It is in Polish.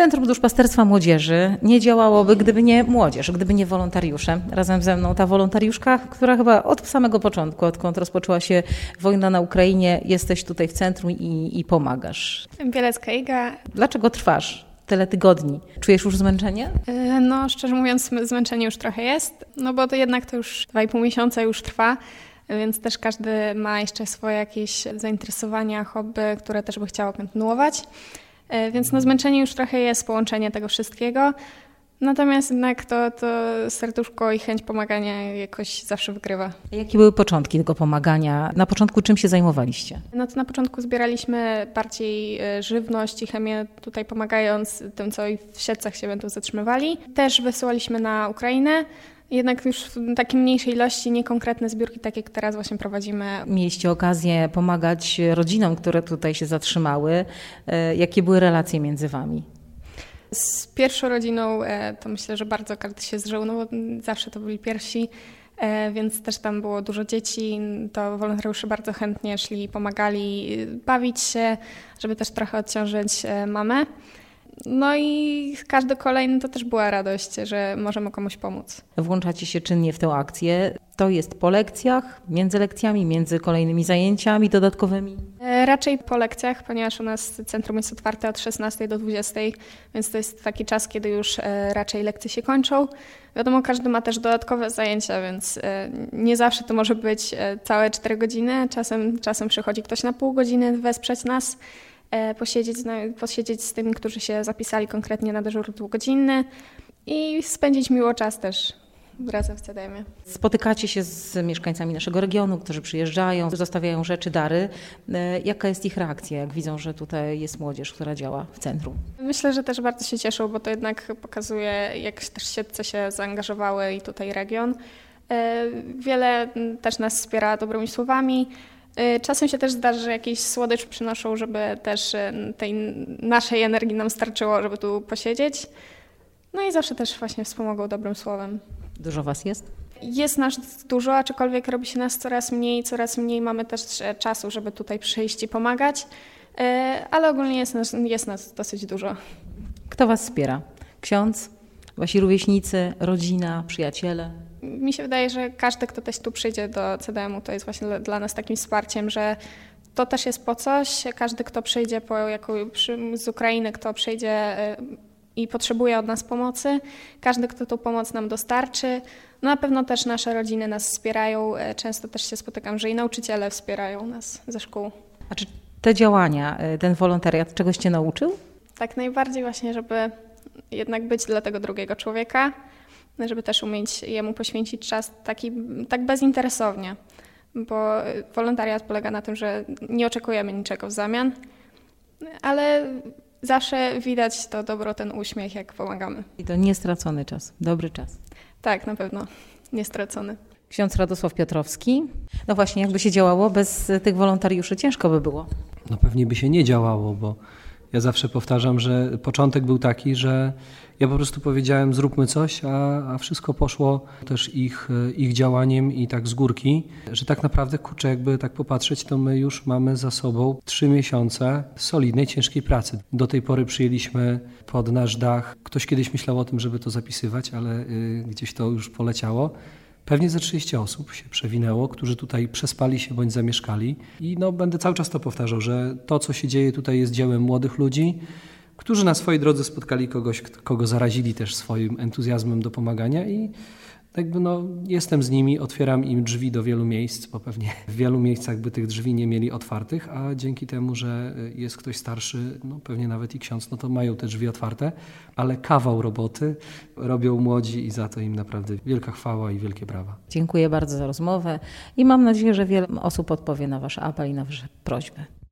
Centrum Duszpasterstwa Młodzieży nie działałoby, gdyby nie młodzież, gdyby nie wolontariusze. Razem ze mną ta wolontariuszka, która chyba od samego początku, odkąd rozpoczęła się wojna na Ukrainie, jesteś tutaj w centrum i, i pomagasz. Bielecka Iga. Dlaczego trwasz tyle tygodni? Czujesz już zmęczenie? E, no, szczerze mówiąc, zmęczenie już trochę jest, no bo to jednak to już 2,5 miesiąca już trwa więc też każdy ma jeszcze swoje jakieś zainteresowania, hobby, które też by chciało kontynuować. E, więc no zmęczenie już trochę jest połączenie tego wszystkiego. Natomiast jednak to, to serduszko i chęć pomagania jakoś zawsze wygrywa. Jakie były początki tego pomagania? Na początku czym się zajmowaliście? No to na początku zbieraliśmy bardziej e, żywność i chemię, tutaj pomagając tym, co w siedcach się będą zatrzymywali. Też wysyłaliśmy na Ukrainę. Jednak już w takiej mniejszej ilości, nie konkretne zbiórki, takie jak teraz właśnie prowadzimy. Mieliście okazję pomagać rodzinom, które tutaj się zatrzymały. E, jakie były relacje między Wami? Z pierwszą rodziną e, to myślę, że bardzo każdy się zżył, no bo zawsze to byli pierwsi, e, więc też tam było dużo dzieci, to wolontariusze bardzo chętnie szli, pomagali bawić się, żeby też trochę odciążyć mamę. No i każdy kolejny to też była radość, że możemy komuś pomóc. Włączacie się czynnie w tę akcję. To jest po lekcjach, między lekcjami, między kolejnymi zajęciami dodatkowymi? E, raczej po lekcjach, ponieważ u nas centrum jest otwarte od 16 do 20, więc to jest taki czas, kiedy już e, raczej lekcje się kończą. Wiadomo, każdy ma też dodatkowe zajęcia, więc e, nie zawsze to może być całe 4 godziny. Czasem, czasem przychodzi ktoś na pół godziny wesprzeć nas. Posiedzieć z, posiedzieć z tymi, którzy się zapisali konkretnie na dyżur dwugodzinny i spędzić miło czas też razem w CDM-ie. Spotykacie się z mieszkańcami naszego regionu, którzy przyjeżdżają, zostawiają rzeczy, dary. E, jaka jest ich reakcja, jak widzą, że tutaj jest młodzież, która działa w centrum? Myślę, że też bardzo się cieszą, bo to jednak pokazuje, jak też siedce się zaangażowały i tutaj region. E, wiele też nas wspiera dobrymi słowami. Y, czasem się też zdarza, że jakieś słodycz przynoszą, żeby też y, tej naszej energii nam starczyło, żeby tu posiedzieć. No i zawsze też właśnie wspomogą dobrym słowem. Dużo Was jest? Jest nas dużo, aczkolwiek robi się nas coraz mniej, coraz mniej mamy też e, czasu, żeby tutaj przyjść i pomagać, y, ale ogólnie jest nas, jest nas dosyć dużo. Kto Was wspiera? Ksiądz? Wasi rówieśnicy, rodzina, przyjaciele? Mi się wydaje, że każdy, kto też tu przyjdzie do CDM-u, to jest właśnie dla nas takim wsparciem, że to też jest po coś. Każdy, kto przyjdzie po, jako, z Ukrainy, kto przyjdzie y, i potrzebuje od nas pomocy, każdy, kto tą pomoc nam dostarczy. No na pewno też nasze rodziny nas wspierają. Y, często też się spotykam, że i nauczyciele wspierają nas ze szkół. A czy te działania, y, ten wolontariat czegoś Cię nauczył? Tak, najbardziej właśnie, żeby jednak być dla tego drugiego człowieka, żeby też umieć jemu poświęcić czas taki, tak bezinteresownie, bo wolontariat polega na tym, że nie oczekujemy niczego w zamian, ale zawsze widać to dobro, ten uśmiech, jak pomagamy. I to niestracony czas, dobry czas. Tak, na pewno, niestracony. Ksiądz Radosław Piotrowski. No właśnie, jakby się działało bez tych wolontariuszy, ciężko by było. No pewnie by się nie działało, bo ja zawsze powtarzam, że początek był taki, że ja po prostu powiedziałem zróbmy coś, a, a wszystko poszło też ich, ich działaniem i tak z górki, że tak naprawdę, kurczę, jakby tak popatrzeć, to my już mamy za sobą trzy miesiące solidnej, ciężkiej pracy. Do tej pory przyjęliśmy pod nasz dach, ktoś kiedyś myślał o tym, żeby to zapisywać, ale y, gdzieś to już poleciało. Pewnie ze 30 osób się przewinęło, którzy tutaj przespali się bądź zamieszkali. I no, będę cały czas to powtarzał, że to, co się dzieje tutaj, jest dziełem młodych ludzi, którzy na swojej drodze spotkali kogoś, kogo zarazili też swoim entuzjazmem do pomagania i jakby no, jestem z nimi, otwieram im drzwi do wielu miejsc, bo pewnie w wielu miejscach by tych drzwi nie mieli otwartych, a dzięki temu, że jest ktoś starszy, no pewnie nawet i ksiądz, no to mają te drzwi otwarte, ale kawał roboty robią młodzi i za to im naprawdę wielka chwała i wielkie brawa. Dziękuję bardzo za rozmowę i mam nadzieję, że wiele osób odpowie na Wasz apel i na Wasze prośby.